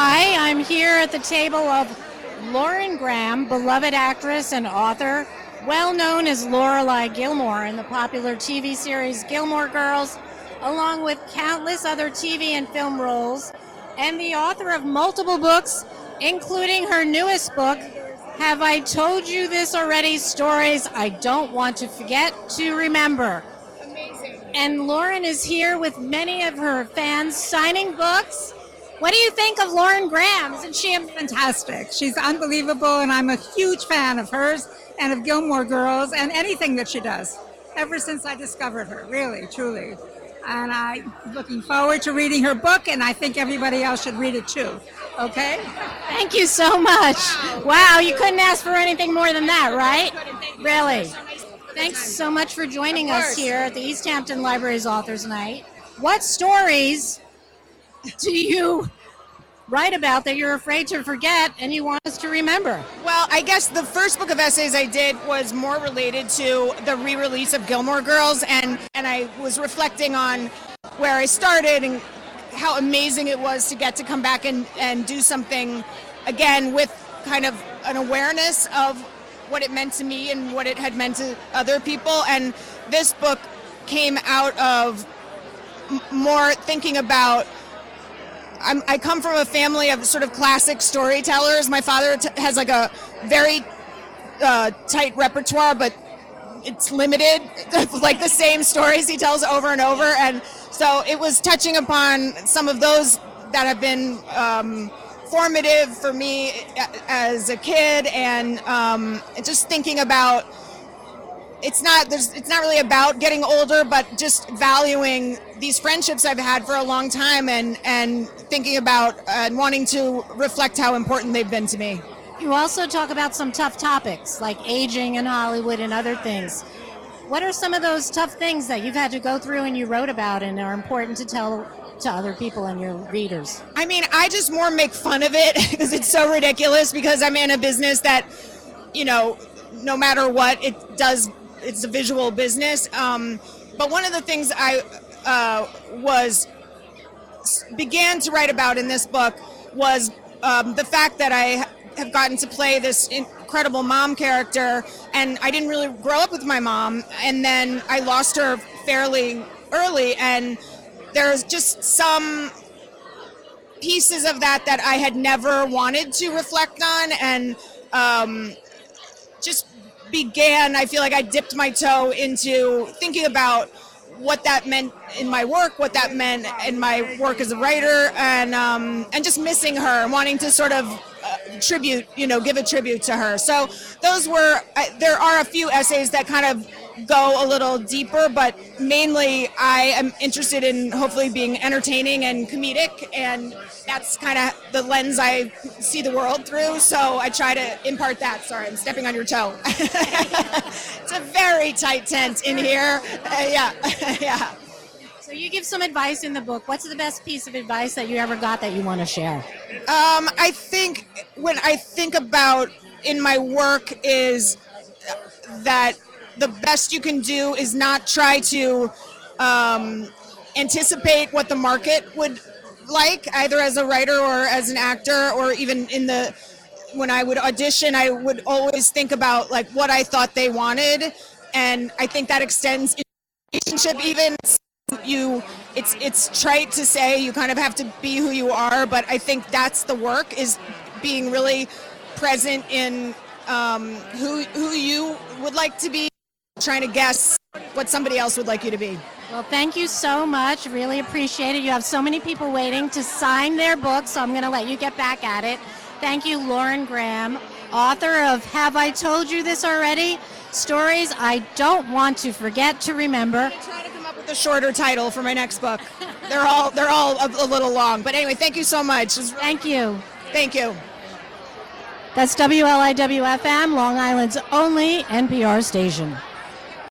Hi, I'm here at the table of Lauren Graham, beloved actress and author, well known as Lorelai Gilmore in the popular TV series Gilmore Girls, along with countless other TV and film roles, and the author of multiple books, including her newest book, Have I Told You This Already? Stories I Don't Want to Forget to Remember. Amazing. And Lauren is here with many of her fans signing books. What do you think of Lauren Graham? Isn't she fantastic. She's unbelievable, and I'm a huge fan of hers and of Gilmore Girls and anything that she does. Ever since I discovered her, really, truly. And I'm looking forward to reading her book, and I think everybody else should read it too. Okay? Thank you so much. Wow, you couldn't ask for anything more than that, right? Really. Thanks so much for joining us here at the East Hampton Library's Authors Night. What stories do you write about that you're afraid to forget and you want us to remember? Well, I guess the first book of essays I did was more related to the re-release of Gilmore Girls, and and I was reflecting on where I started and how amazing it was to get to come back and and do something again with kind of an awareness of what it meant to me and what it had meant to other people, and this book came out of more thinking about I'm, I come from a family of sort of classic storytellers. My father t- has like a very uh, tight repertoire, but it's limited, like the same stories he tells over and over. And so it was touching upon some of those that have been um, formative for me as a kid, and um, just thinking about it's not there's it's not really about getting older but just valuing these friendships I've had for a long time and and thinking about and wanting to reflect how important they've been to me. You also talk about some tough topics like aging in Hollywood and other things. What are some of those tough things that you've had to go through and you wrote about and are important to tell to other people and your readers? I mean, I just more make fun of it because it's so ridiculous because I'm in a business that, you know, no matter what, it does it's a visual business. Um, but one of the things I uh, was began to write about in this book was um, the fact that I have gotten to play this incredible mom character, and I didn't really grow up with my mom, and then I lost her fairly early, and there's just some pieces of that that I had never wanted to reflect on, and um, just began, I feel like I dipped my toe into thinking about what that meant in my work, what that meant in my work as a writer, and um, and just missing her, wanting to sort of uh, tribute, you know, give a tribute to her. So those were. There are a few essays that kind of go a little deeper, but mainly I am interested in hopefully being entertaining and comedic, and that's kind of the lens I see the world through. So I try to impart that. Sorry, I'm stepping on your toe. it's a very tight tent in here. Uh, yeah, yeah. So you give some advice in the book. What's the best piece of advice that you ever got that you want to share? Um, I think when I think about in my work is that the best you can do is not try to um, anticipate what the market would like, either as a writer or as an actor, or even in the when I would audition, I would always think about like what I thought they wanted, and I think that extends in relationship even you it's it's trite to say you kind of have to be who you are but i think that's the work is being really present in um, who who you would like to be trying to guess what somebody else would like you to be. Well, thank you so much. Really appreciate it. You have so many people waiting to sign their books, so I'm going to let you get back at it. Thank you, Lauren Graham, author of Have I Told You This Already? Stories I Don't Want to Forget to Remember. I'm try to come up with a shorter title for my next book. they're all they're all a, a, little long, but anyway, thank you so much. Really thank you. Thank you. That's WLIWFM, Long Island's only NPR station.